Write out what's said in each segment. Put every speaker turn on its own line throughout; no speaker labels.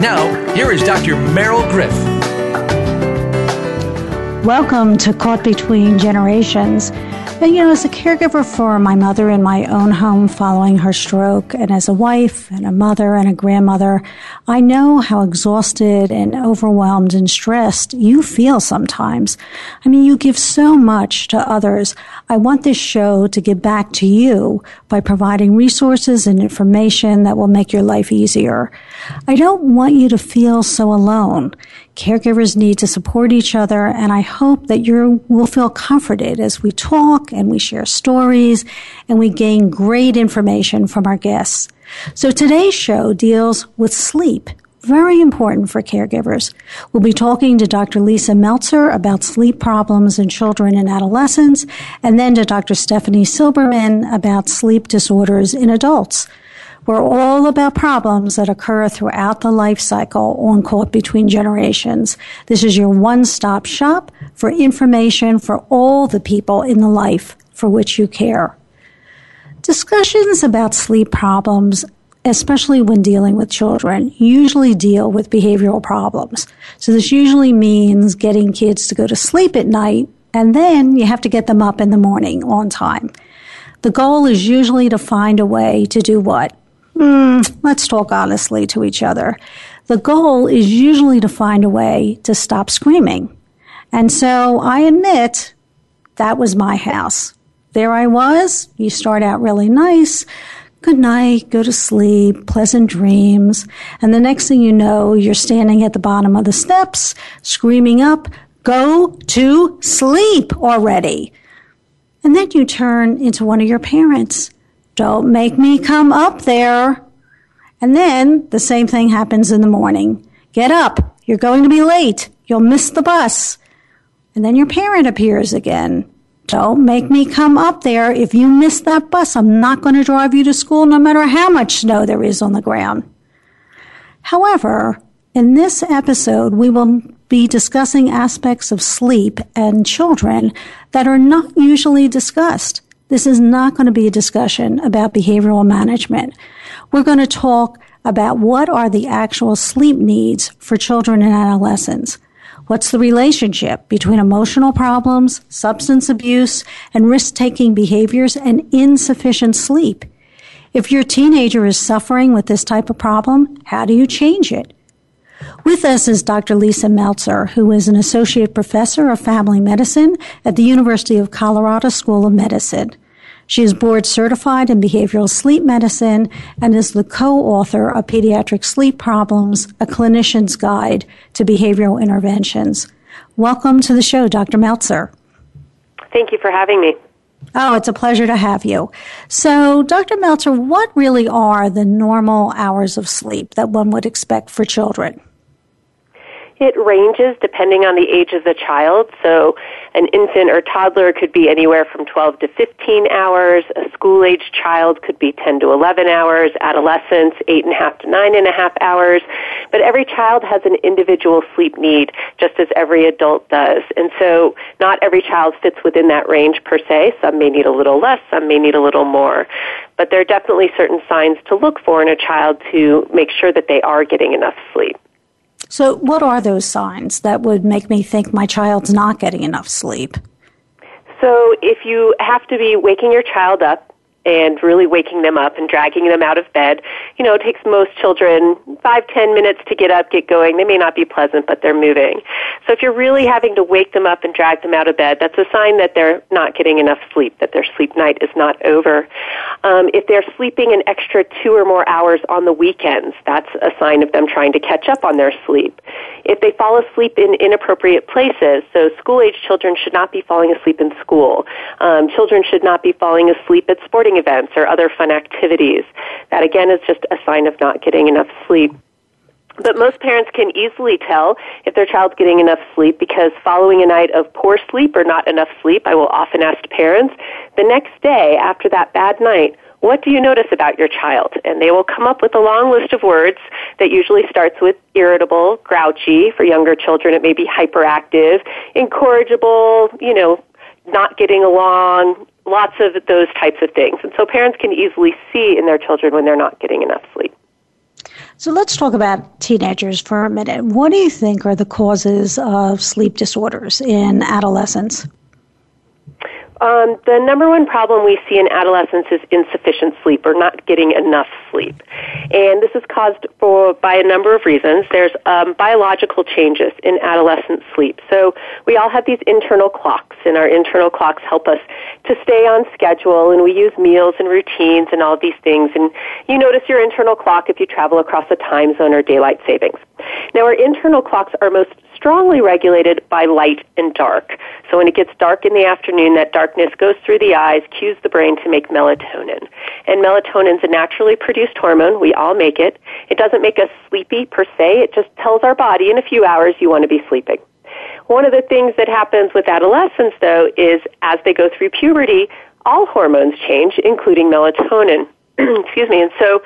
Now, here is Dr. Meryl Griff.
Welcome to Caught Between Generations. And, you know, as a caregiver for my mother in my own home following her stroke, and as a wife and a mother and a grandmother, I know how exhausted and overwhelmed and stressed you feel sometimes. I mean, you give so much to others. I want this show to give back to you by providing resources and information that will make your life easier. I don't want you to feel so alone. Caregivers need to support each other, and I hope that you will feel comforted as we talk and we share stories and we gain great information from our guests. So today's show deals with sleep, very important for caregivers. We'll be talking to Dr. Lisa Meltzer about sleep problems in children and adolescents, and then to Dr. Stephanie Silberman about sleep disorders in adults. We're all about problems that occur throughout the life cycle on Caught Between Generations. This is your one-stop shop for information for all the people in the life for which you care. Discussions about sleep problems especially when dealing with children, usually deal with behavioral problems. So this usually means getting kids to go to sleep at night and then you have to get them up in the morning on time. The goal is usually to find a way to do what? Mm, let's talk honestly to each other. The goal is usually to find a way to stop screaming. And so I admit that was my house. There I was. You start out really nice. Good night, go to sleep, pleasant dreams. And the next thing you know, you're standing at the bottom of the steps, screaming up, go to sleep already. And then you turn into one of your parents don't make me come up there. And then the same thing happens in the morning. Get up. You're going to be late. You'll miss the bus. And then your parent appears again. Don't make me come up there. If you miss that bus, I'm not going to drive you to school no matter how much snow there is on the ground. However, in this episode, we will be discussing aspects of sleep and children that are not usually discussed. This is not going to be a discussion about behavioral management. We're going to talk about what are the actual sleep needs for children and adolescents. What's the relationship between emotional problems, substance abuse, and risk taking behaviors and insufficient sleep? If your teenager is suffering with this type of problem, how do you change it? With us is Dr. Lisa Meltzer, who is an associate professor of family medicine at the University of Colorado School of Medicine. She is board certified in behavioral sleep medicine and is the co-author of Pediatric Sleep Problems, a clinician's guide to behavioral interventions. Welcome to the show, Dr. Meltzer.
Thank you for having me.
Oh, it's a pleasure to have you. So, Dr. Meltzer, what really are the normal hours of sleep that one would expect for children?
It ranges depending on the age of the child. So, an infant or toddler could be anywhere from 12 to 15 hours. A school age child could be 10 to 11 hours. Adolescents, 8.5 to 9.5 hours. But every child has an individual sleep need, just as every adult does. And so, not every child fits within that range per se. Some may need a little less, some may need a little more. But there are definitely certain signs to look for in a child to make sure that they are getting enough sleep.
So, what are those signs that would make me think my child's not getting enough sleep?
So if you have to be waking your child up and really waking them up and dragging them out of bed. You know, it takes most children five, ten minutes to get up, get going. They may not be pleasant, but they're moving. So if you're really having to wake them up and drag them out of bed, that's a sign that they're not getting enough sleep, that their sleep night is not over. Um, if they're sleeping an extra two or more hours on the weekends, that's a sign of them trying to catch up on their sleep. If they fall asleep in inappropriate places, so school age children should not be falling asleep in school. Um, children should not be falling asleep at sporting events or other fun activities. That again is just a sign of not getting enough sleep. But most parents can easily tell if their child's getting enough sleep because following a night of poor sleep or not enough sleep, I will often ask parents, the next day after that bad night, what do you notice about your child? And they will come up with a long list of words that usually starts with irritable, grouchy. For younger children, it may be hyperactive, incorrigible, you know, not getting along, lots of those types of things. And so parents can easily see in their children when they're not getting enough sleep.
So let's talk about teenagers for a minute. What do you think are the causes of sleep disorders in adolescents?
Um, the number one problem we see in adolescence is insufficient sleep or not getting enough sleep. And this is caused for, by a number of reasons. There's um, biological changes in adolescent sleep. So we all have these internal clocks, and our internal clocks help us to stay on schedule, and we use meals and routines and all these things. And you notice your internal clock if you travel across a time zone or daylight savings. Now, our internal clocks are most strongly regulated by light and dark. So when it gets dark in the afternoon, that darkness goes through the eyes, cues the brain to make melatonin. And melatonin is a naturally produced hormone. We all make it. It doesn't make us sleepy per se. It just tells our body in a few hours you want to be sleeping. One of the things that happens with adolescents, though, is as they go through puberty, all hormones change, including melatonin. Excuse me. And so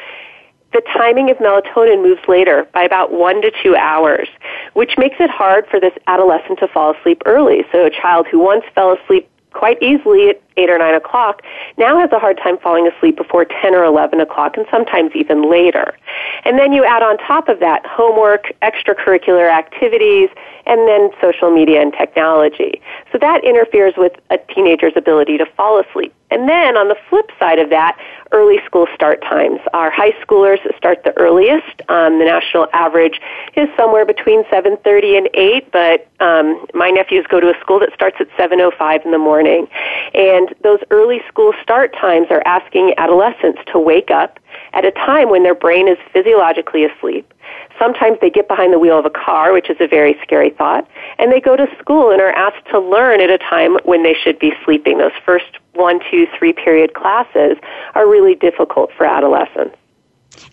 the timing of melatonin moves later by about one to two hours, which makes it hard for this adolescent to fall asleep early. So a child who once fell asleep quite easily at 8 or 9 o'clock now has a hard time falling asleep before 10 or 11 o'clock and sometimes even later. And then you add on top of that homework, extracurricular activities, and then social media and technology. So that interferes with a teenager's ability to fall asleep. And then on the flip side of that, early school start times. Our high schoolers start the earliest. Um, the national average is somewhere between 7:30 and 8, but um, my nephews go to a school that starts at 7:05 in the morning. And those early school start times are asking adolescents to wake up at a time when their brain is physiologically asleep Sometimes they get behind the wheel of a car, which is a very scary thought, and they go to school and are asked to learn at a time when they should be sleeping. Those first one, two, three period classes are really difficult for adolescents.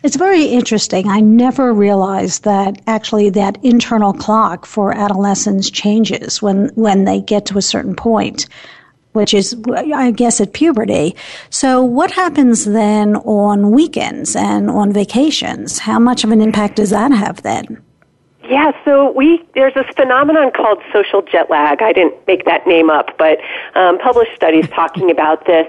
It's very interesting. I never realized that actually that internal clock for adolescents changes when, when they get to a certain point which is, I guess, at puberty. So, what happens then on weekends and on vacations? How much of an impact does that have then?
Yeah, so we there's this phenomenon called social jet lag. I didn't make that name up, but um, published studies talking about this,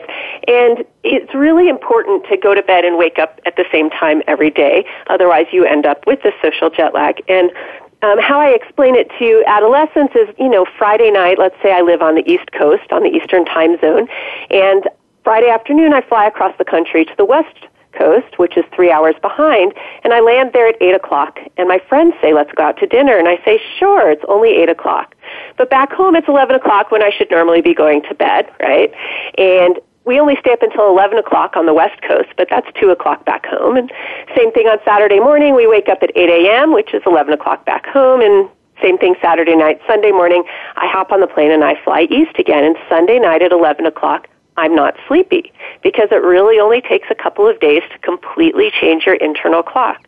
and it's really important to go to bed and wake up at the same time every day. Otherwise, you end up with the social jet lag. And um, how I explain it to adolescents is, you know, Friday night, let's say I live on the East Coast, on the Eastern time zone, and Friday afternoon I fly across the country to the West Coast, which is three hours behind, and I land there at 8 o'clock, and my friends say, let's go out to dinner, and I say, sure, it's only 8 o'clock. But back home, it's 11 o'clock when I should normally be going to bed, right? And we only stay up until 11 o'clock on the West Coast, but that's 2 o'clock back home. And same thing on Saturday morning, we wake up at 8 a.m., which is 11 o'clock back home, and same thing Saturday night. Sunday morning, I hop on the plane and I fly east again, and Sunday night at 11 o'clock, I'm not sleepy because it really only takes a couple of days to completely change your internal clock.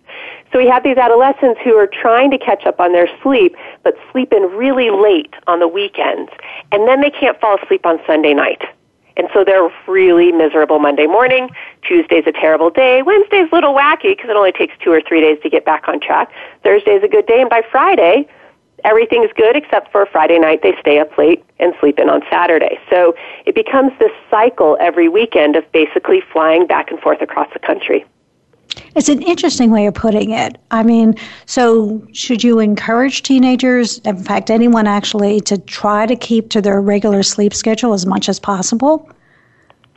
So we have these adolescents who are trying to catch up on their sleep, but sleep in really late on the weekends, and then they can't fall asleep on Sunday night. And so they're really miserable Monday morning. Tuesday's a terrible day. Wednesday's a little wacky because it only takes two or three days to get back on track. Thursday's a good day, and by Friday, everything's good except for Friday night they stay up late and sleep in on Saturday. So it becomes this cycle every weekend of basically flying back and forth across the country.
It's an interesting way of putting it. I mean, so should you encourage teenagers, in fact, anyone actually, to try to keep to their regular sleep schedule as much as possible?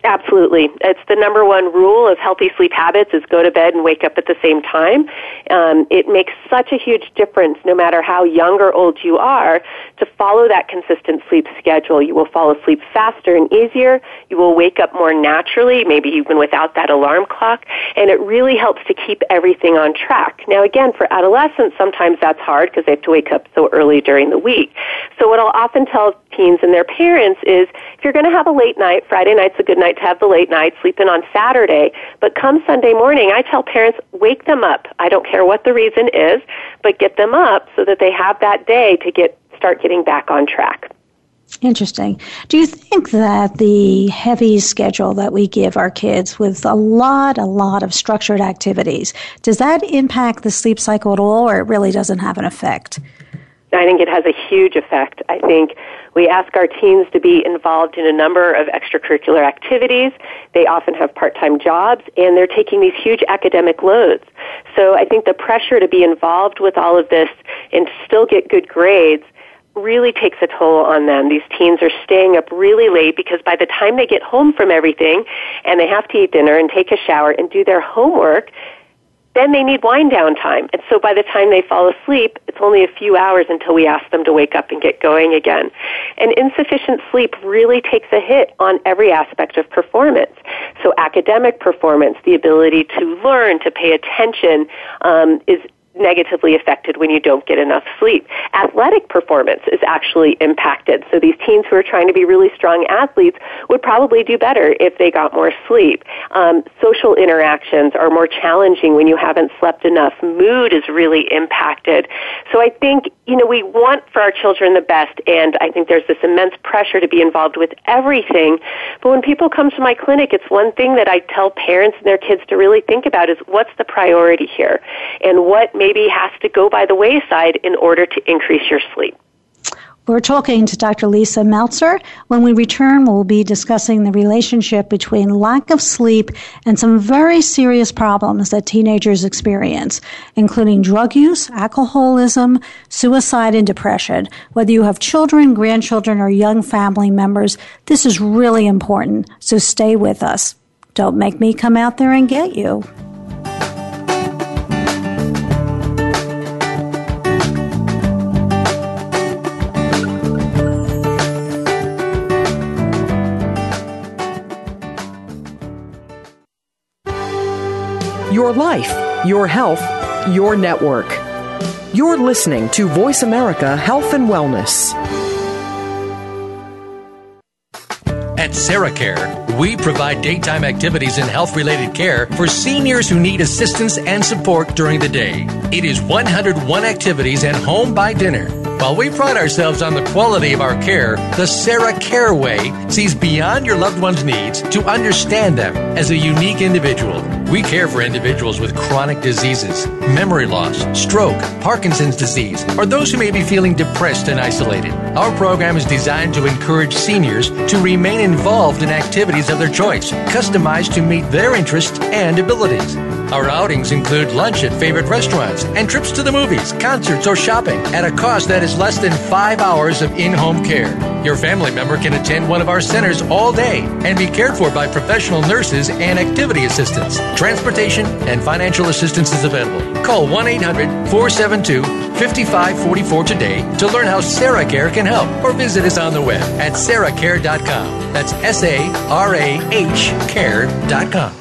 Absolutely. It's the number one rule of healthy sleep habits is go to bed and wake up at the same time. Um, it makes such a huge difference no matter how young or old you are to follow that consistent sleep schedule. You will fall asleep faster and easier. You will wake up more naturally, maybe even without that alarm clock, and it really helps to keep everything on track. Now again, for adolescents, sometimes that's hard because they have to wake up so early during the week. So what I'll often tell teens and their parents is if you're going to have a late night, Friday night's a good night to have the late night, sleep in on Saturday, but come Sunday morning, I tell parents, wake them up. I don't care what the reason is, but get them up so that they have that day to get start getting back on track.
Interesting. Do you think that the heavy schedule that we give our kids with a lot, a lot of structured activities, does that impact the sleep cycle at all, or it really doesn't have an effect?
I think it has a huge effect. I think we ask our teens to be involved in a number of extracurricular activities. They often have part-time jobs and they're taking these huge academic loads. So I think the pressure to be involved with all of this and still get good grades really takes a toll on them. These teens are staying up really late because by the time they get home from everything and they have to eat dinner and take a shower and do their homework, then they need wind down time. And so by the time they fall asleep, it's only a few hours until we ask them to wake up and get going again. And insufficient sleep really takes a hit on every aspect of performance. So academic performance, the ability to learn, to pay attention, um, is negatively affected when you don't get enough sleep. Athletic performance is actually impacted. So these teens who are trying to be really strong athletes would probably do better if they got more sleep. Um, social interactions are more challenging when you haven't slept enough. Mood is really impacted. So I think, you know, we want for our children the best and I think there's this immense pressure to be involved with everything. But when people come to my clinic, it's one thing that I tell parents and their kids to really think about is what's the priority here and what maybe has to go by the wayside in order to increase your sleep.
We're talking to Dr. Lisa Meltzer. When we return, we'll be discussing the relationship between lack of sleep and some very serious problems that teenagers experience, including drug use, alcoholism, suicide, and depression. Whether you have children, grandchildren, or young family members, this is really important, so stay with us. Don't make me come out there and get you.
Your life, your health, your network. You're listening to Voice America Health and Wellness.
At SarahCare, we provide daytime activities and health related care for seniors who need assistance and support during the day. It is 101 activities and home by dinner. While we pride ourselves on the quality of our care, the Sarah Care Way sees beyond your loved one's needs to understand them as a unique individual. We care for individuals with chronic diseases, memory loss, stroke, Parkinson's disease, or those who may be feeling depressed and isolated. Our program is designed to encourage seniors to remain involved in activities of their choice, customized to meet their interests and abilities. Our outings include lunch at favorite restaurants and trips to the movies, concerts, or shopping at a cost that is less than five hours of in home care. Your family member can attend one of our centers all day and be cared for by professional nurses and activity assistants. Transportation and financial assistance is available. Call 1 800 472 5544 today to learn how Sarah Care can help or visit us on the web at sarahcare.com. That's S A R A H care.com.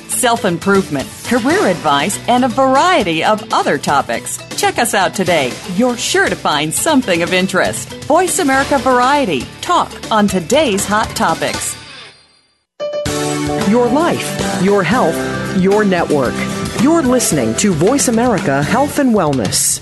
self improvement, career advice, and a variety of other topics. Check us out today. You're sure to find something of interest. Voice America Variety. Talk on today's hot topics.
Your life, your health, your network. You're listening to Voice America Health and Wellness.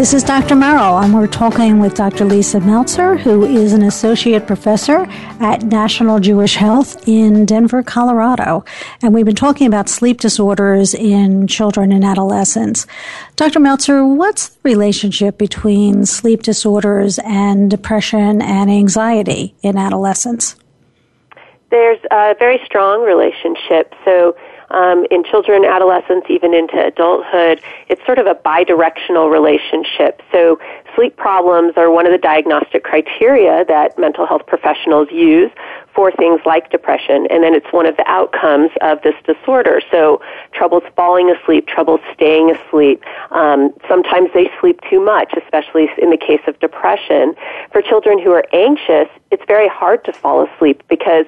This is Dr. Merrill, and we're talking with Dr. Lisa Meltzer, who is an associate professor at National Jewish Health in Denver, Colorado. And we've been talking about sleep disorders in children and adolescents. Dr. Meltzer, what's the relationship between sleep disorders and depression and anxiety in adolescents?
There's a very strong relationship. So, um, in children, adolescents, even into adulthood, it's sort of a bidirectional relationship. So sleep problems are one of the diagnostic criteria that mental health professionals use for things like depression, and then it's one of the outcomes of this disorder. So troubles falling asleep, trouble staying asleep. Um, sometimes they sleep too much, especially in the case of depression. For children who are anxious, it's very hard to fall asleep because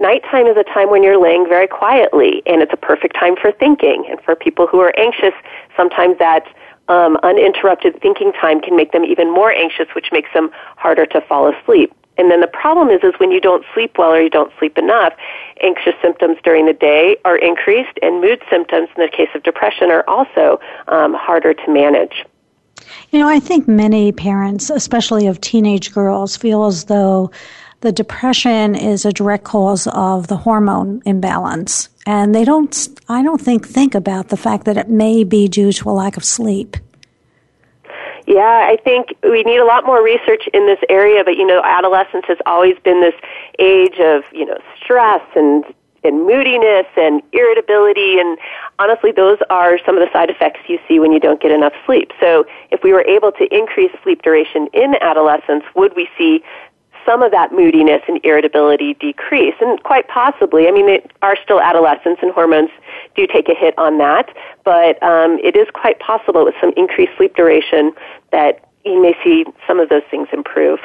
nighttime is a time when you're laying very quietly, and it's a perfect time for thinking. And for people who are anxious, sometimes that um, uninterrupted thinking time can make them even more anxious, which makes them harder to fall asleep. And then the problem is, is when you don't sleep well or you don't sleep enough, anxious symptoms during the day are increased, and mood symptoms, in the case of depression, are also um, harder to manage.
You know, I think many parents, especially of teenage girls, feel as though the depression is a direct cause of the hormone imbalance. And they don't, I don't think, think about the fact that it may be due to a lack of sleep.
Yeah, I think we need a lot more research in this area, but you know, adolescence has always been this age of, you know, stress and and moodiness and irritability and honestly those are some of the side effects you see when you don't get enough sleep. So if we were able to increase sleep duration in adolescence, would we see some of that moodiness and irritability decrease. And quite possibly, I mean, they are still adolescents and hormones do take a hit on that, but um, it is quite possible with some increased sleep duration that you may see some of those things improve.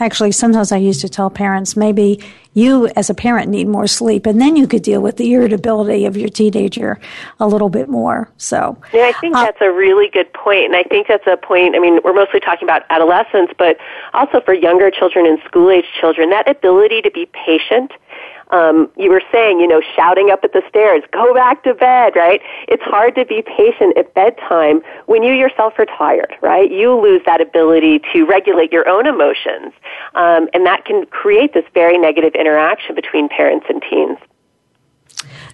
Actually, sometimes I used to tell parents maybe you as a parent need more sleep and then you could deal with the irritability of your teenager a little bit more. So,
yeah, I think uh, that's a really good. And I think that's a point, I mean, we're mostly talking about adolescents, but also for younger children and school age children, that ability to be patient um, you were saying, you know, shouting up at the stairs, go back to bed, right? It's hard to be patient at bedtime when you yourself are tired, right? You lose that ability to regulate your own emotions, um, and that can create this very negative interaction between parents and teens.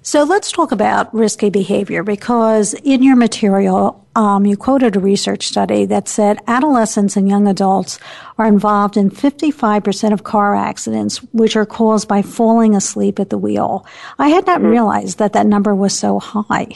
So let's talk about risky behavior because in your material, um, you quoted a research study that said adolescents and young adults are involved in 55% of car accidents, which are caused by falling asleep at the wheel. I had not mm-hmm. realized that that number was so high.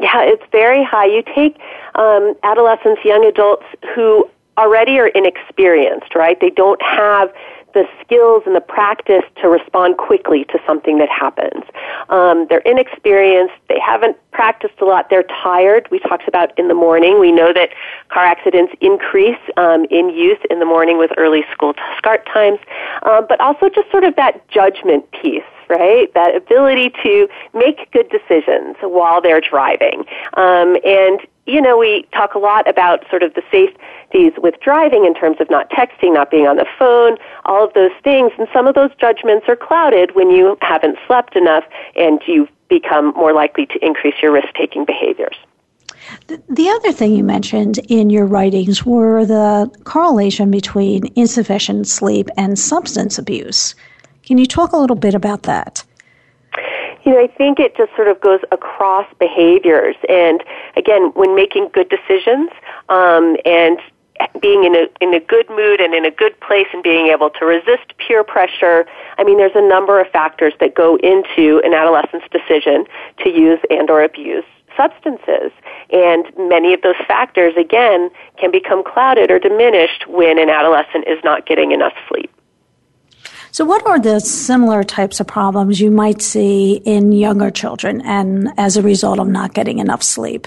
Yeah, it's very high. You take um, adolescents, young adults who already are inexperienced, right? They don't have the skills and the practice to respond quickly to something that happens. Um, they're inexperienced. They haven't practiced a lot. They're tired. We talked about in the morning. We know that car accidents increase um, in youth in the morning with early school start times, um, but also just sort of that judgment piece right? That ability to make good decisions while they're driving. Um, and, you know, we talk a lot about sort of the safeties with driving in terms of not texting, not being on the phone, all of those things. And some of those judgments are clouded when you haven't slept enough and you become more likely to increase your risk taking behaviors.
The other thing you mentioned in your writings were the correlation between insufficient sleep and substance abuse. Can you talk a little bit about that?
You know, I think it just sort of goes across behaviors. And again, when making good decisions um, and being in a in a good mood and in a good place and being able to resist peer pressure. I mean, there's a number of factors that go into an adolescent's decision to use and or abuse substances. And many of those factors, again, can become clouded or diminished when an adolescent is not getting enough sleep.
So, what are the similar types of problems you might see in younger children and as a result of not getting enough sleep?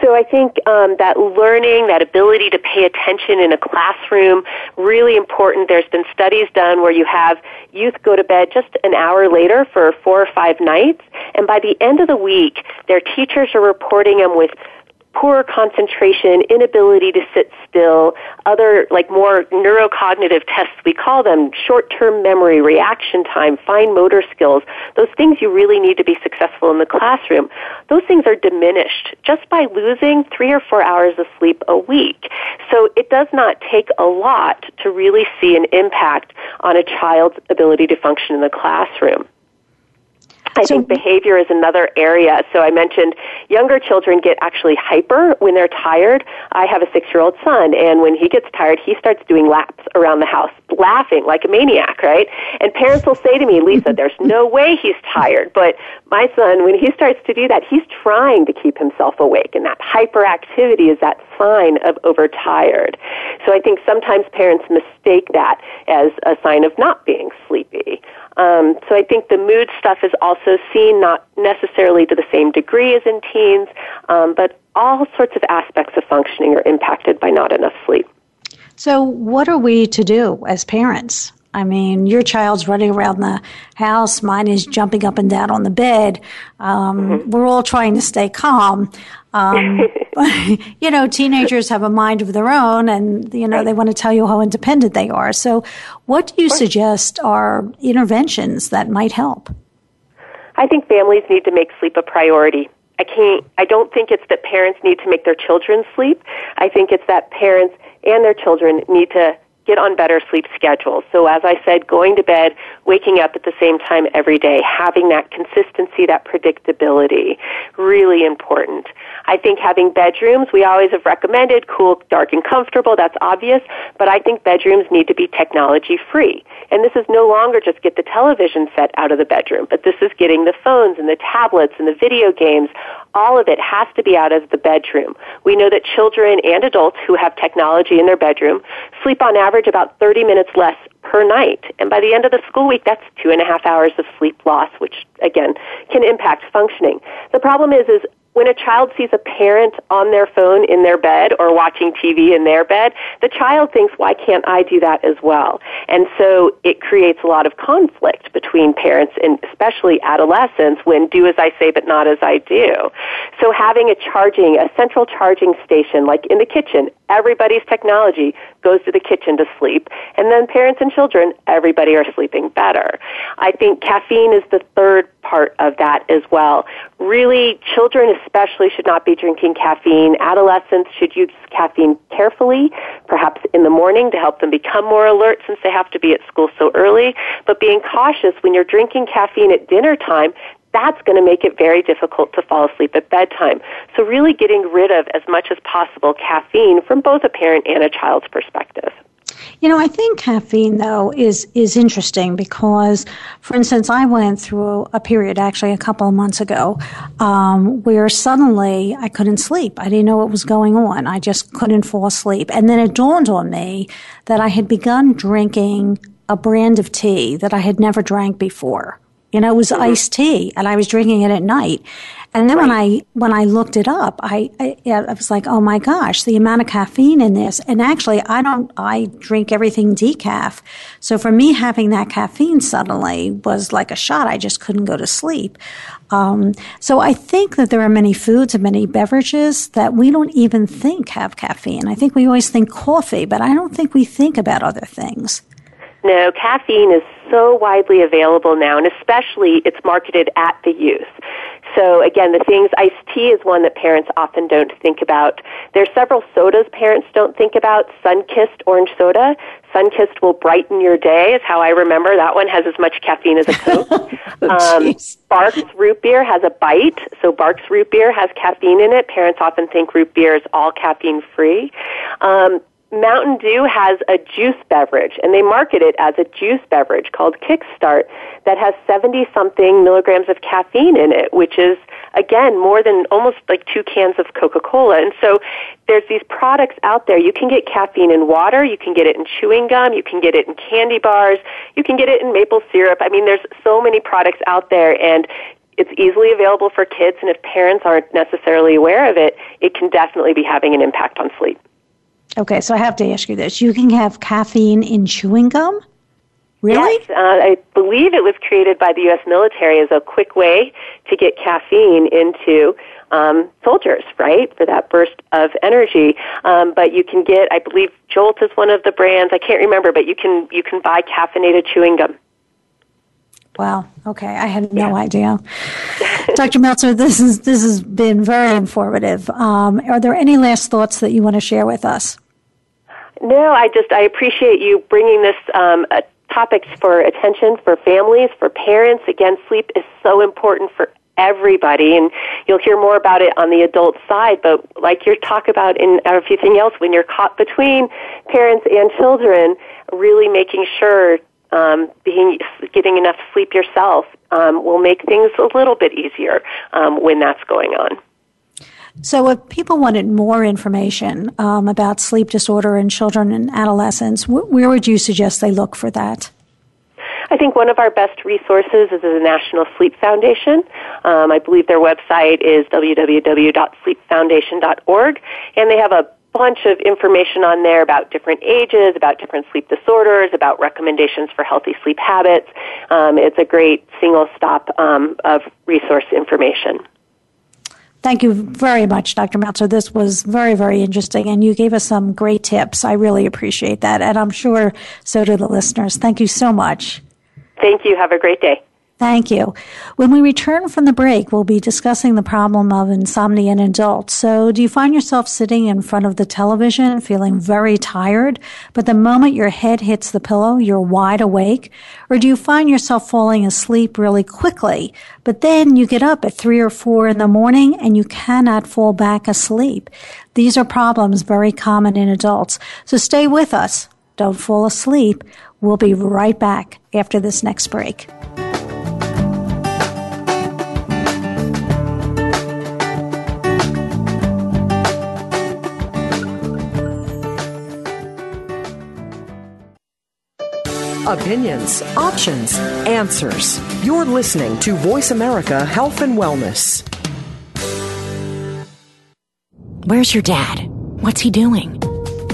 So I think um, that learning, that ability to pay attention in a classroom, really important. There's been studies done where you have youth go to bed just an hour later for four or five nights, and by the end of the week, their teachers are reporting them with poor concentration, inability to sit still, other like more neurocognitive tests, we call them short-term memory, reaction time, fine motor skills, those things you really need to be successful in the classroom, those things are diminished just by losing three or four hours of sleep a week. So it does not take a lot to really see an impact on a child's ability to function in the classroom. I so, think behavior is another area. So I mentioned younger children get actually hyper when they're tired. I have a six year old son, and when he gets tired, he starts doing laps around the house, laughing like a maniac, right? And parents will say to me, Lisa, there's no way he's tired. But my son, when he starts to do that, he's trying to keep himself awake, and that hyperactivity is that sign of overtired. So I think sometimes parents mistake that as a sign of not being sleepy. Um, so I think the mood stuff is also seen not necessarily to the same degree as in teens, um, but all sorts of aspects of functioning are impacted by not enough sleep.
So, what are we to do as parents? I mean, your child's running around the house, mine is jumping up and down on the bed. Um, mm-hmm. We're all trying to stay calm. Um, you know, teenagers have a mind of their own and, you know, they want to tell you how independent they are. So, what do you suggest are interventions that might help?
I think families need to make sleep a priority. I can't, I don't think it's that parents need to make their children sleep. I think it's that parents and their children need to get on better sleep schedules. So as I said, going to bed, waking up at the same time every day, having that consistency, that predictability, really important. I think having bedrooms, we always have recommended cool, dark, and comfortable. That's obvious. But I think bedrooms need to be technology free. And this is no longer just get the television set out of the bedroom, but this is getting the phones and the tablets and the video games. All of it has to be out of the bedroom. We know that children and adults who have technology in their bedroom sleep on average about 30 minutes less per night. And by the end of the school week, that's two and a half hours of sleep loss, which again can impact functioning. The problem is, is when a child sees a parent on their phone in their bed or watching TV in their bed, the child thinks, why can't I do that as well? And so it creates a lot of conflict between parents and especially adolescents when do as I say but not as I do. So having a charging, a central charging station like in the kitchen, everybody's technology goes to the kitchen to sleep. And then parents and children, everybody are sleeping better. I think caffeine is the third part of that as well. Really, children especially should not be drinking caffeine. Adolescents should use caffeine carefully, perhaps in the morning to help them become more alert since they have to be at school so early. But being cautious when you're drinking caffeine at dinner time that's going to make it very difficult to fall asleep at bedtime. So really getting rid of as much as possible caffeine from both a parent and a child's perspective.
You know, I think caffeine though is is interesting because, for instance, I went through a period actually a couple of months ago um, where suddenly I couldn't sleep. I didn't know what was going on. I just couldn't fall asleep, and then it dawned on me that I had begun drinking a brand of tea that I had never drank before. You know, it was mm-hmm. iced tea, and I was drinking it at night. And then right. when I when I looked it up, I, I, I was like, oh my gosh, the amount of caffeine in this. And actually, I don't. I drink everything decaf. So for me, having that caffeine suddenly was like a shot. I just couldn't go to sleep. Um, so I think that there are many foods and many beverages that we don't even think have caffeine. I think we always think coffee, but I don't think we think about other things.
No, caffeine is so widely available now, and especially it's marketed at the youth. So again, the things, iced tea is one that parents often don't think about. There's several sodas parents don't think about. Sunkist orange soda. Sunkist will brighten your day is how I remember. That one has as much caffeine as a Coke. oh, um, Barq's root beer has a bite. So Barq's root beer has caffeine in it. Parents often think root beer is all caffeine free. Um, Mountain Dew has a juice beverage, and they market it as a juice beverage called Kickstart that has 70 something milligrams of caffeine in it, which is, again, more than almost like two cans of Coca Cola. And so there's these products out there. You can get caffeine in water, you can get it in chewing gum, you can get it in candy bars, you can get it in maple syrup. I mean, there's so many products out there, and it's easily available for kids, and if parents aren't necessarily aware of it, it can definitely be having an impact on sleep.
Okay, so I have to ask you this. You can have caffeine in chewing gum? Really?
Yes, uh, I believe it was created by the U.S. military as a quick way to get caffeine into um, soldiers, right, for that burst of energy. Um, but you can get, I believe, Jolt is one of the brands. I can't remember, but you can you can buy caffeinated chewing gum.
Wow. Okay, I had no yeah. idea. Dr. Meltzer, this is this has been very informative. Um, are there any last thoughts that you want to share with us?
No, I just I appreciate you bringing this um, topics for attention for families, for parents. Again, sleep is so important for everybody and you'll hear more about it on the adult side but like you talk about in everything else when you're caught between parents and children really making sure um, being getting enough sleep yourself um, will make things a little bit easier um, when that's going on
so, if people wanted more information um, about sleep disorder in children and adolescents, wh- where would you suggest they look for that?
I think one of our best resources is the National Sleep Foundation. Um, I believe their website is www.sleepfoundation.org, and they have a bunch of information on there about different ages, about different sleep disorders, about recommendations for healthy sleep habits. Um, it's a great single stop um, of resource information.
Thank you very much, Dr. Meltzer. This was very, very interesting, and you gave us some great tips. I really appreciate that, and I'm sure so do the listeners. Thank you so much.
Thank you. Have a great day.
Thank you. When we return from the break, we'll be discussing the problem of insomnia in adults. So, do you find yourself sitting in front of the television feeling very tired, but the moment your head hits the pillow, you're wide awake? Or do you find yourself falling asleep really quickly, but then you get up at three or four in the morning and you cannot fall back asleep? These are problems very common in adults. So, stay with us. Don't fall asleep. We'll be right back after this next break.
Opinions, options, answers. You're listening to Voice America Health and Wellness.
Where's your dad? What's he doing?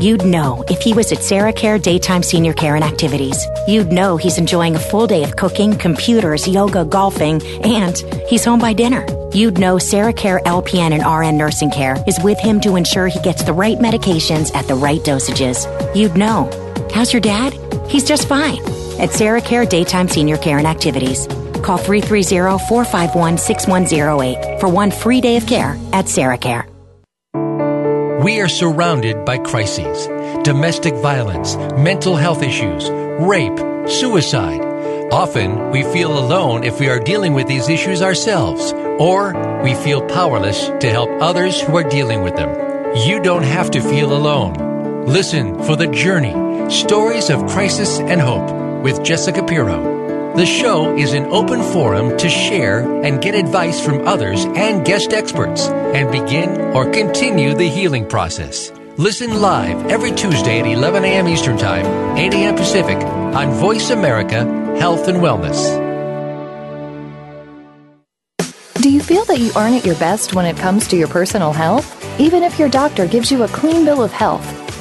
You'd know if he was at Sarah Care Daytime Senior Care and Activities. You'd know he's enjoying a full day of cooking, computers, yoga, golfing, and he's home by dinner. You'd know Sarah Care LPN and RN Nursing Care is with him to ensure he gets the right medications at the right dosages. You'd know. How's your dad? He's just fine. At Sarah Care Daytime Senior Care and Activities. Call 330-451-6108 for one free day of care at Sarah Care.
We are surrounded by crises domestic violence, mental health issues, rape, suicide. Often we feel alone if we are dealing with these issues ourselves, or we feel powerless to help others who are dealing with them. You don't have to feel alone. Listen for the journey Stories of Crisis and Hope with Jessica Pirro. The show is an open forum to share and get advice from others and guest experts and begin or continue the healing process. Listen live every Tuesday at 11 a.m. Eastern Time, 8 a.m. Pacific on Voice America Health and Wellness.
Do you feel that you aren't at your best when it comes to your personal health? Even if your doctor gives you a clean bill of health,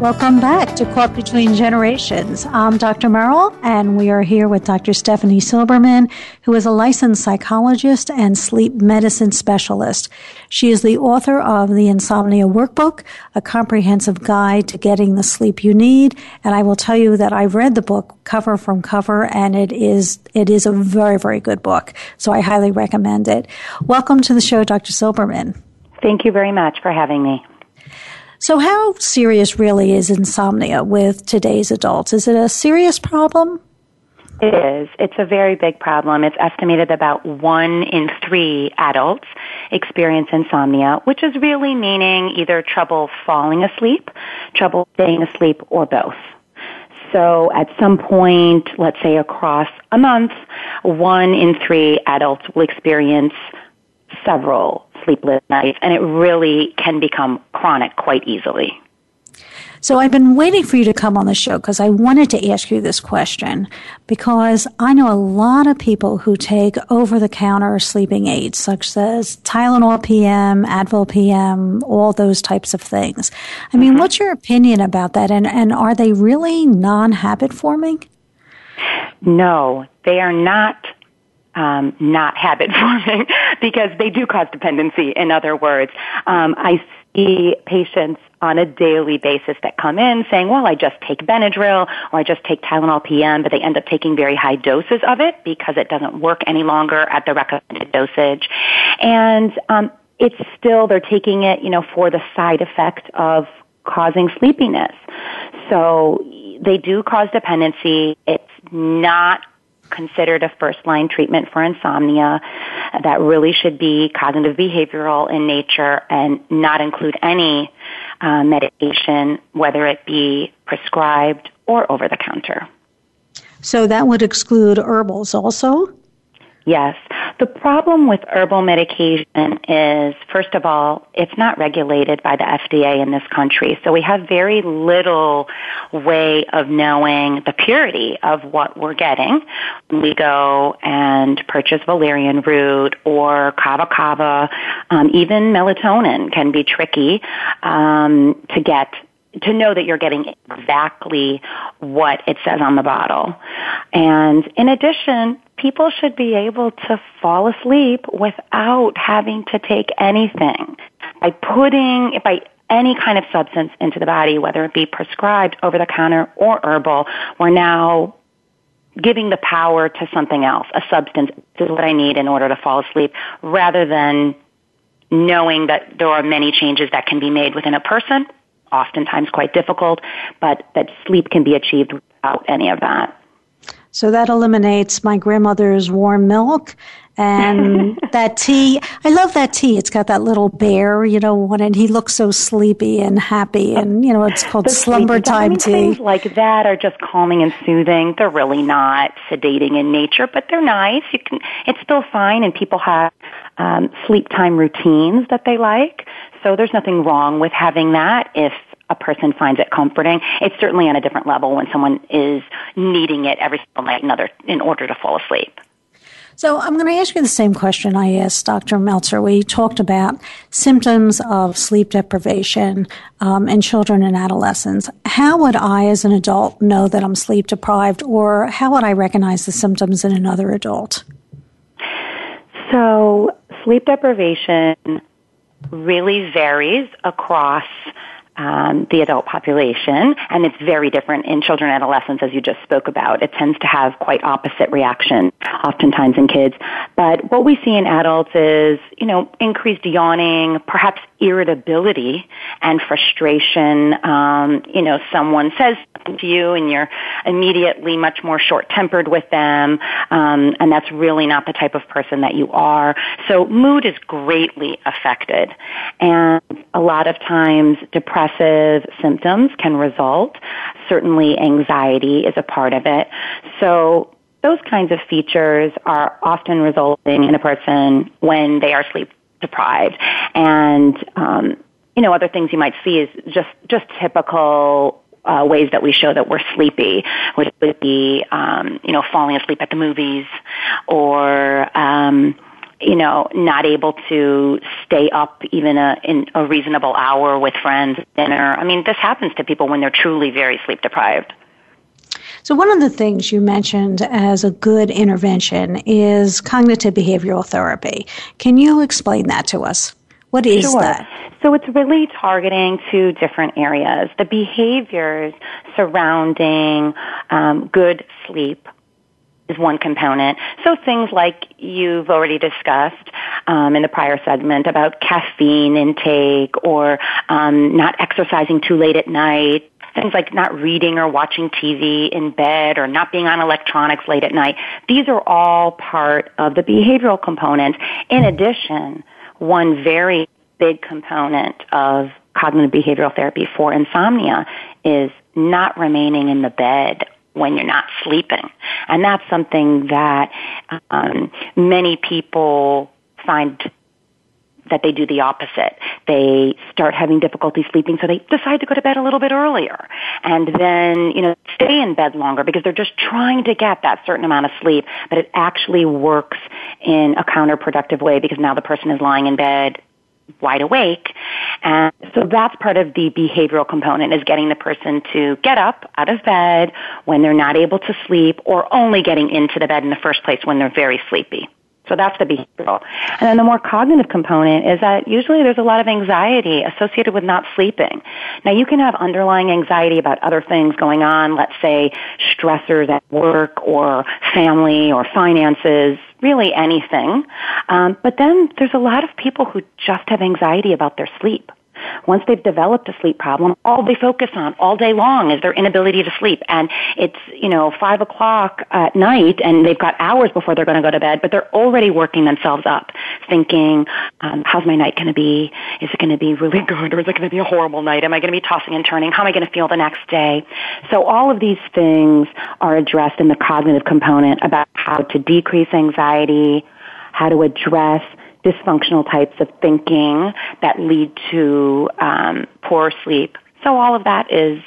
Welcome back to Caught Between Generations. I'm Dr. Merrill, and we are here with Dr. Stephanie Silberman, who is a licensed psychologist and sleep medicine specialist. She is the author of the Insomnia Workbook, a comprehensive guide to getting the sleep you need. And I will tell you that I've read the book cover from cover, and it is it is a very very good book. So I highly recommend it. Welcome to the show, Dr. Silberman.
Thank you very much for having me.
So, how serious really is insomnia with today's adults? Is it a serious problem?
It is. It's a very big problem. It's estimated about one in three adults experience insomnia, which is really meaning either trouble falling asleep, trouble staying asleep, or both. So at some point, let's say across a month, one in three adults will experience several sleepless nights, and it really can become chronic quite easily.
So I've been waiting for you to come on the show because I wanted to ask you this question because I know a lot of people who take over the counter sleeping aids such as Tylenol PM, Advil PM, all those types of things. I mean, mm-hmm. what's your opinion about that and, and are they really non-habit forming?
No, they are not um, not habit forming because they do cause dependency. In other words, um, I see patients on a daily basis that come in saying, well, I just take Benadryl or I just take Tylenol PM, but they end up taking very high doses of it because it doesn't work any longer at the recommended dosage. And, um, it's still, they're taking it, you know, for the side effect of causing sleepiness. So they do cause dependency. It's not considered a first line treatment for insomnia that really should be cognitive behavioral in nature and not include any uh, medication, whether it be prescribed or over the counter.
So that would exclude herbals also?
Yes. The problem with herbal medication is, first of all, it's not regulated by the FDA in this country. So we have very little way of knowing the purity of what we're getting when we go and purchase valerian root or kava kava. Um, even melatonin can be tricky um, to get to know that you're getting exactly what it says on the bottle. And in addition, people should be able to fall asleep without having to take anything. By putting, by any kind of substance into the body, whether it be prescribed, over the counter, or herbal, we're now giving the power to something else, a substance. This is what I need in order to fall asleep, rather than knowing that there are many changes that can be made within a person, oftentimes quite difficult, but that sleep can be achieved without any of that.
So that eliminates my grandmother's warm milk and that tea. I love that tea. It's got that little bear, you know, and he looks so sleepy and happy. And, you know, it's called slumber time I
mean,
tea.
Things like that are just calming and soothing. They're really not sedating in nature, but they're nice. You can, it's still fine and people have, um, sleep time routines that they like. So there's nothing wrong with having that if a person finds it comforting. It's certainly on a different level when someone is needing it every single night in, other, in order to fall asleep.
So I'm going to ask you the same question I asked Dr. Meltzer. We talked about symptoms of sleep deprivation um, in children and adolescents. How would I, as an adult, know that I'm sleep deprived, or how would I recognize the symptoms in another adult?
So sleep deprivation really varies across um, the adult population, and it's very different in children and adolescents, as you just spoke about. It tends to have quite opposite reaction, oftentimes in kids. But what we see in adults is, you know, increased yawning, perhaps irritability and frustration. Um, you know, someone says something to you, and you're immediately much more short-tempered with them, um, and that's really not the type of person that you are. So mood is greatly affected, and a lot of times depressive symptoms can result. Certainly anxiety is a part of it. So those kinds of features are often resulting in a person when they are sleep deprived. And, um, you know, other things you might see is just, just typical uh, ways that we show that we're sleepy, which would be, um, you know, falling asleep at the movies or, um, you know, not able to stay up even a, in a reasonable hour with friends, dinner. I mean, this happens to people when they're truly very sleep deprived.
So, one of the things you mentioned as a good intervention is cognitive behavioral therapy. Can you explain that to us? What is
sure.
that?
So it's really targeting two different areas. The behaviors surrounding um, good sleep is one component. So things like you've already discussed um, in the prior segment about caffeine intake or um, not exercising too late at night, things like not reading or watching TV in bed or not being on electronics late at night. These are all part of the behavioral component. In addition, one very big component of cognitive behavioral therapy for insomnia is not remaining in the bed when you're not sleeping. And that's something that um, many people find that they do the opposite. They start having difficulty sleeping, so they decide to go to bed a little bit earlier. And then, you know, stay in bed longer because they're just trying to get that certain amount of sleep, but it actually works in a counterproductive way because now the person is lying in bed wide awake. And so that's part of the behavioral component is getting the person to get up out of bed when they're not able to sleep or only getting into the bed in the first place when they're very sleepy. So that's the behavioral. And then the more cognitive component is that usually there's a lot of anxiety associated with not sleeping. Now you can have underlying anxiety about other things going on, let's say stressors at work or family or finances, really anything. Um, but then there's a lot of people who just have anxiety about their sleep. Once they've developed a sleep problem, all they focus on all day long is their inability to sleep. And it's, you know, five o'clock at night and they've got hours before they're going to go to bed, but they're already working themselves up thinking, um, how's my night going to be? Is it going to be really good or is it going to be a horrible night? Am I going to be tossing and turning? How am I going to feel the next day? So all of these things are addressed in the cognitive component about how to decrease anxiety, how to address dysfunctional types of thinking that lead to um, poor sleep. So all of that is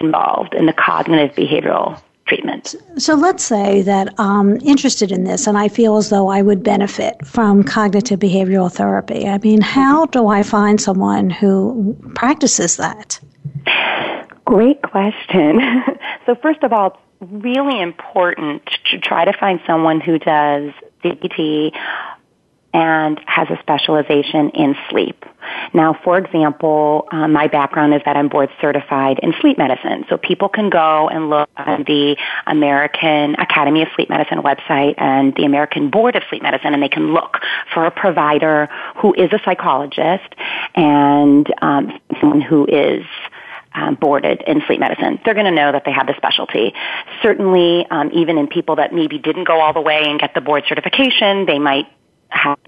involved in the cognitive behavioral treatment.
So let's say that I'm interested in this and I feel as though I would benefit from cognitive behavioral therapy. I mean, how do I find someone who practices that?
Great question. so first of all, it's really important to try to find someone who does CBT and has a specialization in sleep. Now, for example, um, my background is that I'm board certified in sleep medicine. So people can go and look on the American Academy of Sleep Medicine website and the American Board of Sleep Medicine and they can look for a provider who is a psychologist and um, someone who is um, boarded in sleep medicine. They're going to know that they have the specialty. Certainly, um, even in people that maybe didn't go all the way and get the board certification, they might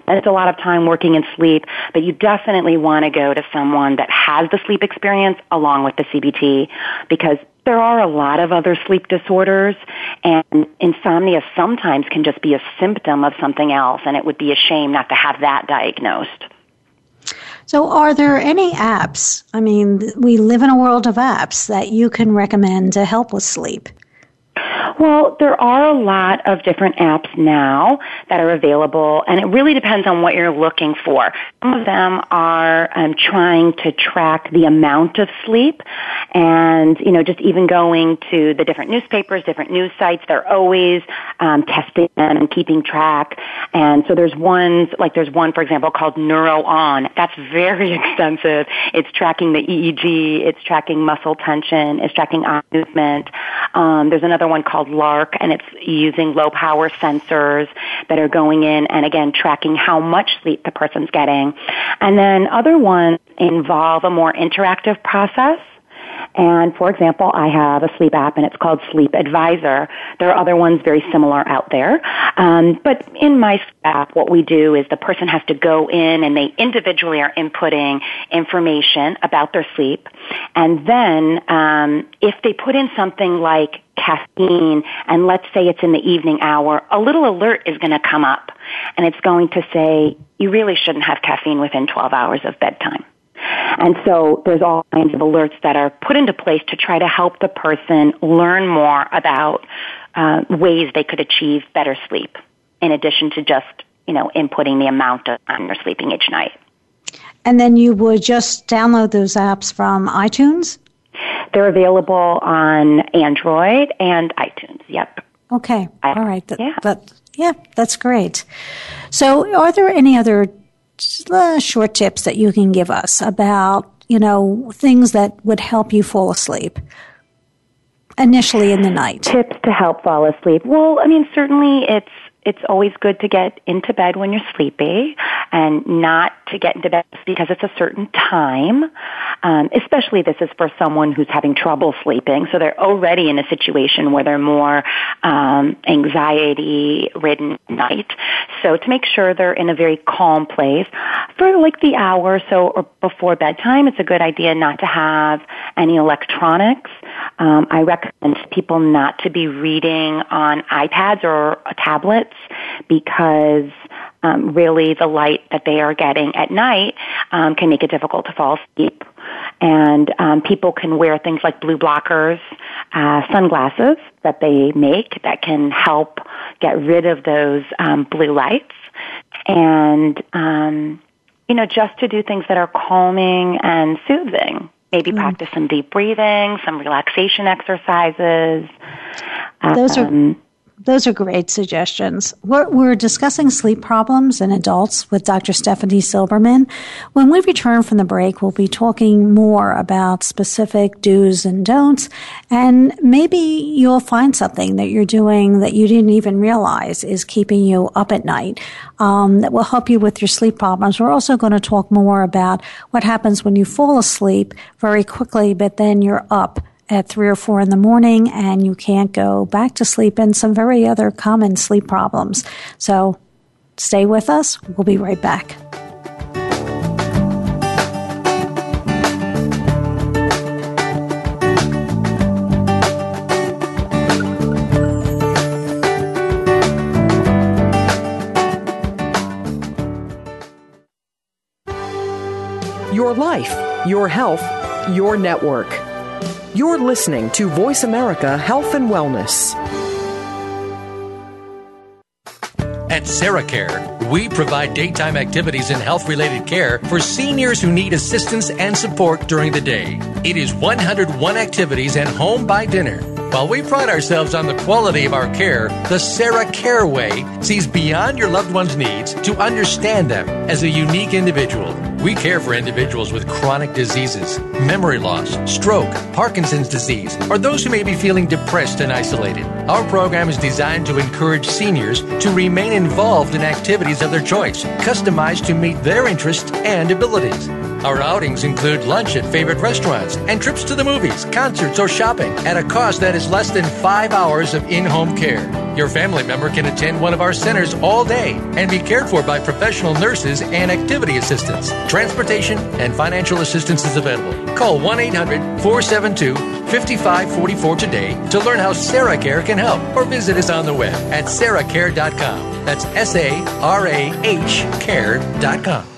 spent a lot of time working in sleep, but you definitely want to go to someone that has the sleep experience along with the CBT because there are a lot of other sleep disorders and insomnia sometimes can just be a symptom of something else and it would be a shame not to have that diagnosed.
So, are there any apps? I mean, we live in a world of apps that you can recommend to help with sleep.
Well, there are a lot of different apps now that are available, and it really depends on what you're looking for. Some of them are um, trying to track the amount of sleep, and you know, just even going to the different newspapers, different news sites, they're always um, testing and keeping track. And so there's ones like there's one, for example, called NeuroOn. That's very extensive. It's tracking the EEG, it's tracking muscle tension, it's tracking eye movement. Um, there's another one called Lark, and it's using low power sensors that are going in and again tracking how much sleep the person's getting. And then other ones involve a more interactive process. And for example, I have a sleep app and it's called Sleep Advisor. There are other ones very similar out there. Um, but in my app, what we do is the person has to go in and they individually are inputting information about their sleep. And then um, if they put in something like caffeine and let's say it's in the evening hour, a little alert is going to come up and it's going to say, you really shouldn't have caffeine within 12 hours of bedtime. And so there's all kinds of alerts that are put into place to try to help the person learn more about uh, ways they could achieve better sleep in addition to just you know, inputting the amount of time they're sleeping each night.
And then you would just download those apps from iTunes?
They're available on Android and iTunes. Yep.
Okay. All right. That, yeah. That, yeah, that's great. So, are there any other uh, short tips that you can give us about, you know, things that would help you fall asleep? Initially in the night.
Tips to help fall asleep. Well, I mean, certainly it's it's always good to get into bed when you're sleepy and not to get into bed because it's a certain time. Um, especially this is for someone who's having trouble sleeping. So they're already in a situation where they're more um, anxiety ridden night. So to make sure they're in a very calm place for like the hour or so or before bedtime, it's a good idea not to have any electronics. Um, I recommend people not to be reading on iPads or tablets because um, really the light that they are getting at night um, can make it difficult to fall asleep. And um, people can wear things like blue blockers, uh, sunglasses that they make that can help get rid of those um, blue lights. And um, you know, just to do things that are calming and soothing. Maybe mm. practice some deep breathing, some relaxation exercises.
Those are um, those are great suggestions. We're, we're, discussing sleep problems in adults with Dr. Stephanie Silberman. When we return from the break, we'll be talking more about specific do's and don'ts, and maybe you'll find something that you're doing that you didn't even realize is keeping you up at night um, that will help you with your sleep problems. We're also going to talk more about what happens when you fall asleep very quickly, but then you're up at three or four in the morning and you can't go back to sleep and some very other common sleep problems. So stay with us. We'll be right back.
Your life, your health, your network. You're listening to Voice America Health and Wellness.
At SarahCare, we provide daytime activities and health related care for seniors who need assistance and support during the day. It is 101 activities and home by dinner. While we pride ourselves on the quality of our care, the Sarah Care Way sees beyond your loved one's needs to understand them as a unique individual we care for individuals with chronic diseases, memory loss, stroke, Parkinson's disease, or those who may be feeling depressed and isolated. Our program is designed to encourage seniors to remain involved in activities of their choice, customized to meet their interests and abilities. Our outings include lunch at favorite restaurants and trips to the movies, concerts, or shopping at a cost that is less than five hours of in home care. Your family member can attend one of our centers all day and be cared for by professional nurses and activity assistants. Transportation and financial assistance is available. Call 1 800 472 5544 today to learn how Sarah Care can help or visit us on the web at sarahcare.com. That's S A R A H care.com.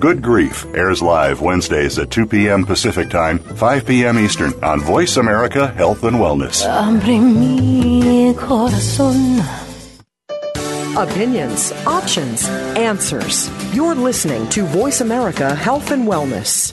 Good Grief airs live Wednesdays at 2 p.m. Pacific Time, 5 p.m. Eastern on Voice America Health and Wellness.
Opinions, options, answers. You're listening to Voice America Health and Wellness.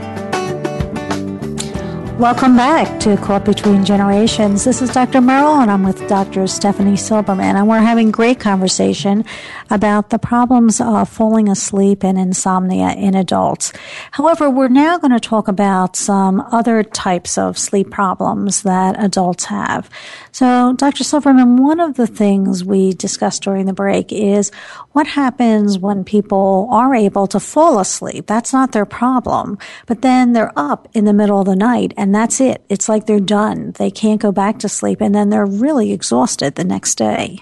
Welcome back to Caught Between Generations. This is Dr. Merle, and I'm with Dr. Stephanie Silberman, and we're having a great conversation about the problems of falling asleep and insomnia in adults. However, we're now going to talk about some other types of sleep problems that adults have. So, Dr. Silberman, one of the things we discussed during the break is what happens when people are able to fall asleep. That's not their problem, but then they're up in the middle of the night and that's it. It's like they're done. They can't go back to sleep and then they're really exhausted the next day.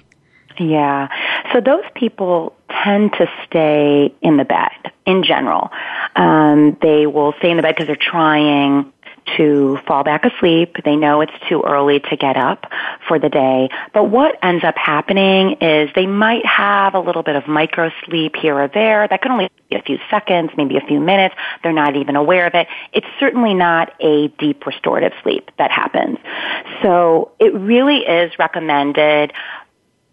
Yeah. So those people tend to stay in the bed in general. Um, they will stay in the bed because they're trying to fall back asleep. They know it's too early to get up for the day. But what ends up happening is they might have a little bit of micro sleep here or there. That could only be a few seconds, maybe a few minutes. They're not even aware of it. It's certainly not a deep restorative sleep that happens. So it really is recommended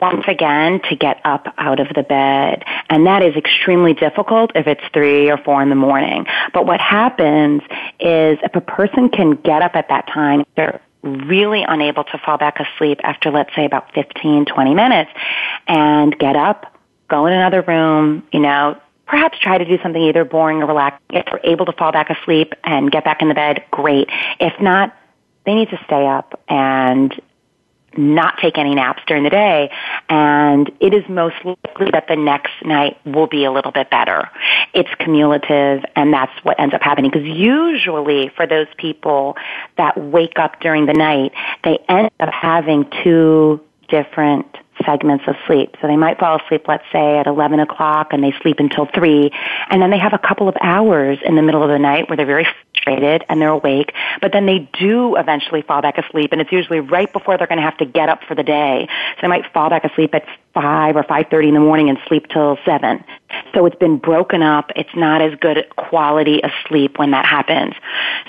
once again to get up out of the bed. And that is extremely difficult if it's three or four in the morning. But what happens is if a person can get up at that time, they're really unable to fall back asleep after let's say about 15, 20 minutes and get up, go in another room, you know, perhaps try to do something either boring or relaxing. If they're able to fall back asleep and get back in the bed, great. If not, they need to stay up and not take any naps during the day, and it is most likely that the next night will be a little bit better. It's cumulative, and that's what ends up happening. Because usually, for those people that wake up during the night, they end up having two different segments of sleep. So they might fall asleep, let's say, at 11 o'clock and they sleep until 3. And then they have a couple of hours in the middle of the night where they're very frustrated and they're awake. But then they do eventually fall back asleep and it's usually right before they're going to have to get up for the day. So they might fall back asleep at 5 or 5.30 in the morning and sleep till 7. So it's been broken up. It's not as good quality of sleep when that happens.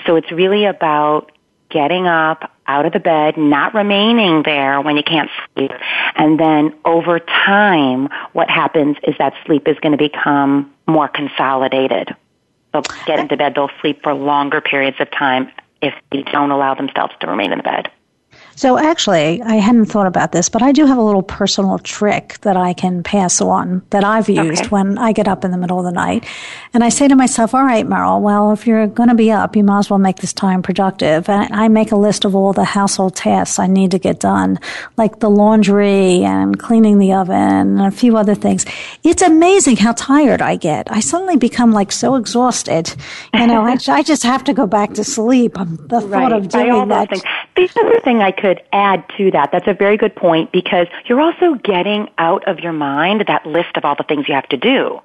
So it's really about getting up out of the bed, not remaining there when you can't sleep. And then over time, what happens is that sleep is going to become more consolidated. They'll get into bed, they'll sleep for longer periods of time if they don't allow themselves to remain in the bed.
So actually, I hadn't thought about this, but I do have a little personal trick that I can pass on that I've used okay. when I get up in the middle of the night. And I say to myself, all right, Merle, well, if you're going to be up, you might as well make this time productive. And I make a list of all the household tasks I need to get done, like the laundry and cleaning the oven and a few other things. It's amazing how tired I get. I suddenly become like so exhausted. You know, I, I, just have to go back to sleep. The right. thought of doing that.
The other thing I could add to that, that's a very good point because you're also getting out of your mind that list of all the things you have to do.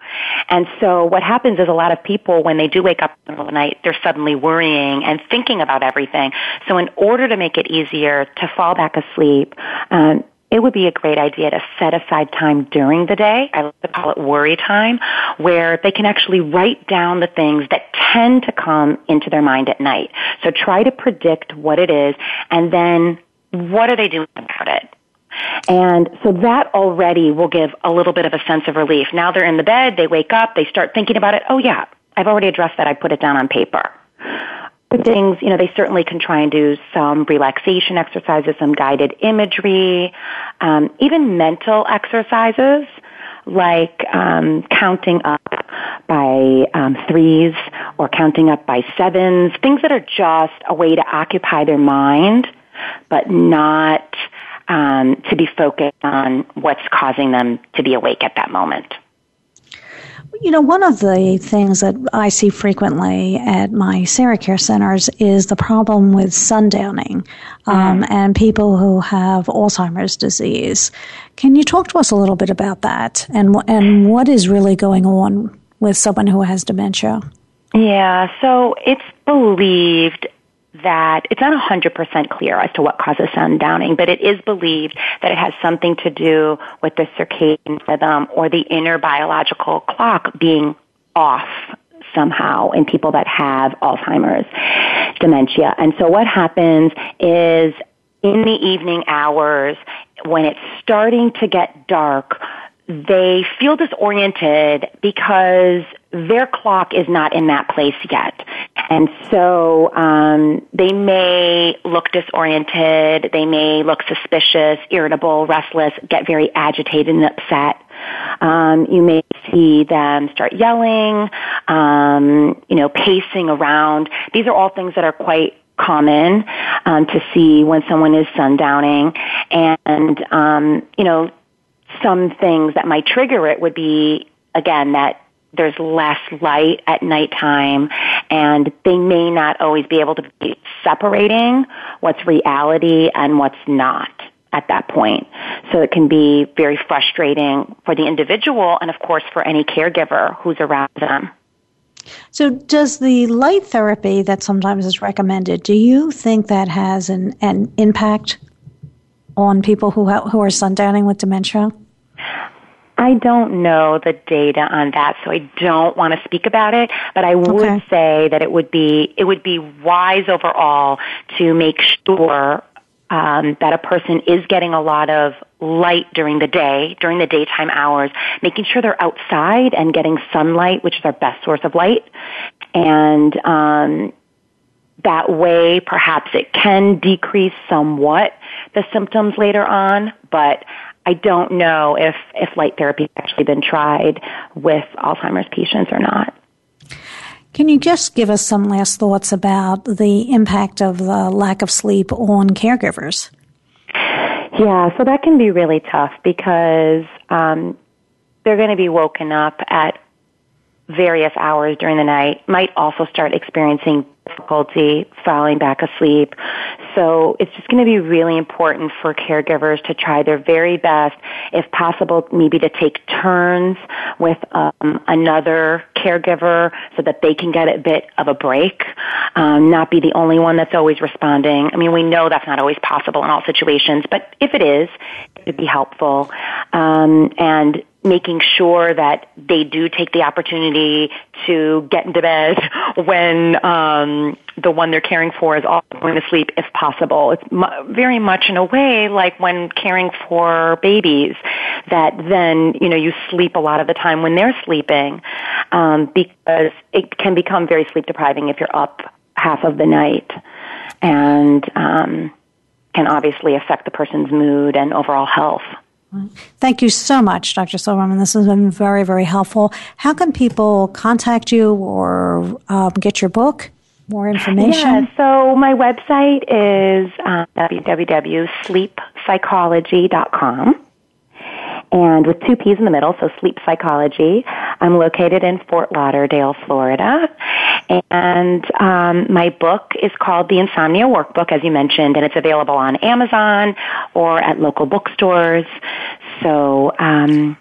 And so what happens is a lot of people, when they do wake up in the middle of the night, they're suddenly worrying and thinking about everything. So in order to make it easier to fall back asleep, um, it would be a great idea to set aside time during the day. I like to call it worry time, where they can actually write down the things that tend to come into their mind at night. So try to predict what it is and then what are they doing about it? And so that already will give a little bit of a sense of relief. Now they're in the bed, they wake up, they start thinking about it. Oh yeah, I've already addressed that. I put it down on paper things, you know, they certainly can try and do some relaxation exercises, some guided imagery, um, even mental exercises like um, counting up by um, threes or counting up by sevens, things that are just a way to occupy their mind, but not um, to be focused on what's causing them to be awake at that moment.
You know, one of the things that I see frequently at my Sarah Care centers is the problem with sundowning um, mm-hmm. and people who have Alzheimer's disease. Can you talk to us a little bit about that and and what is really going on with someone who has dementia?
Yeah, so it's believed that it's not 100% clear as to what causes sundowning, but it is believed that it has something to do with the circadian rhythm or the inner biological clock being off somehow in people that have Alzheimer's dementia. And so what happens is in the evening hours, when it's starting to get dark, they feel disoriented because their clock is not in that place yet. And so um, they may look disoriented, they may look suspicious, irritable, restless, get very agitated and upset. Um, you may see them start yelling, um, you know, pacing around. These are all things that are quite common um, to see when someone is sundowning, and um, you know, some things that might trigger it would be again that there's less light at nighttime and they may not always be able to be separating what's reality and what's not at that point. So it can be very frustrating for the individual and of course for any caregiver who's around them.
So, does the light therapy that sometimes is recommended, do you think that has an, an impact on people who, ha- who are sundowning with dementia?
I don't know the data on that, so I don't want to speak about it. But I would okay. say that it would be it would be wise overall to make sure um, that a person is getting a lot of light during the day, during the daytime hours, making sure they're outside and getting sunlight, which is our best source of light, and um, that way perhaps it can decrease somewhat the symptoms later on, but I don't know if, if light therapy has actually been tried with Alzheimer's patients or not.
Can you just give us some last thoughts about the impact of the lack of sleep on caregivers?
Yeah, so that can be really tough because um, they're going to be woken up at various hours during the night, might also start experiencing difficulty falling back asleep. So it's just going to be really important for caregivers to try their very best, if possible, maybe to take turns with um, another caregiver so that they can get a bit of a break, um, not be the only one that's always responding. I mean, we know that's not always possible in all situations, but if it is, it would be helpful. Um, and making sure that they do take the opportunity to get into bed when um, the one they're caring for is also going to sleep if possible. It's mu- very much in a way like when caring for babies that then, you know, you sleep a lot of the time when they're sleeping um, because it can become very sleep depriving if you're up half of the night and um, can obviously affect the person's mood and overall health.
Thank you so much, Dr. Silberman. This has been very, very helpful. How can people contact you or um, get your book? More information?
Yeah, so my website is uh, www.sleeppsychology.com and with two P's in the middle, so sleep psychology. I'm located in Fort Lauderdale, Florida. And um, my book is called The Insomnia Workbook, as you mentioned, and it's available on Amazon or at local bookstores. So um,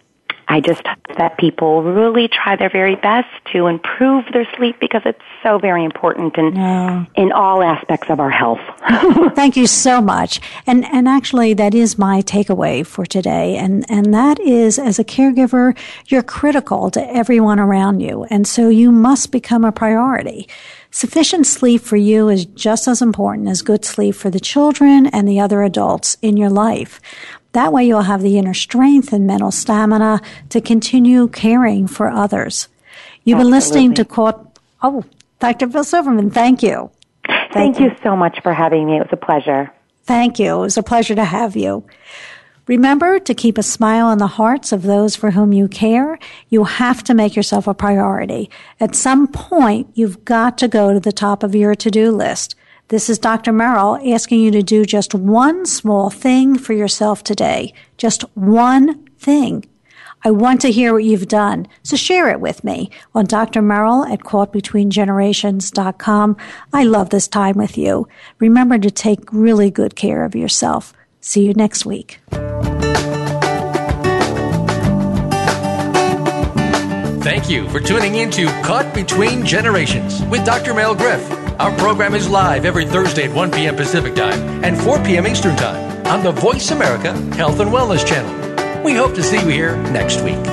I just hope that people really try their very best to improve their sleep because it's so very important in yeah. in all aspects of our health.
Thank you so much. And and actually that is my takeaway for today and and that is as a caregiver you're critical to everyone around you and so you must become a priority. Sufficient sleep for you is just as important as good sleep for the children and the other adults in your life. That way you'll have the inner strength and mental stamina to continue caring for others. You've Absolutely. been listening to Caught. Oh, Dr. Bill Silberman, thank you.
Thank, thank you. you so much for having me. It was a pleasure.
Thank you. It was a pleasure to have you. Remember to keep a smile on the hearts of those for whom you care. You have to make yourself a priority. At some point, you've got to go to the top of your to-do list. This is Dr. Merle asking you to do just one small thing for yourself today. Just one thing. I want to hear what you've done, so share it with me on Dr. Merle at caughtbetweengenerations.com. I love this time with you. Remember to take really good care of yourself. See you next week.
Thank you for tuning in to Caught Between Generations with Dr. Merle Griff. Our program is live every Thursday at 1 p.m. Pacific Time and 4 p.m. Eastern Time on the Voice America Health and Wellness Channel. We hope to see you here next week.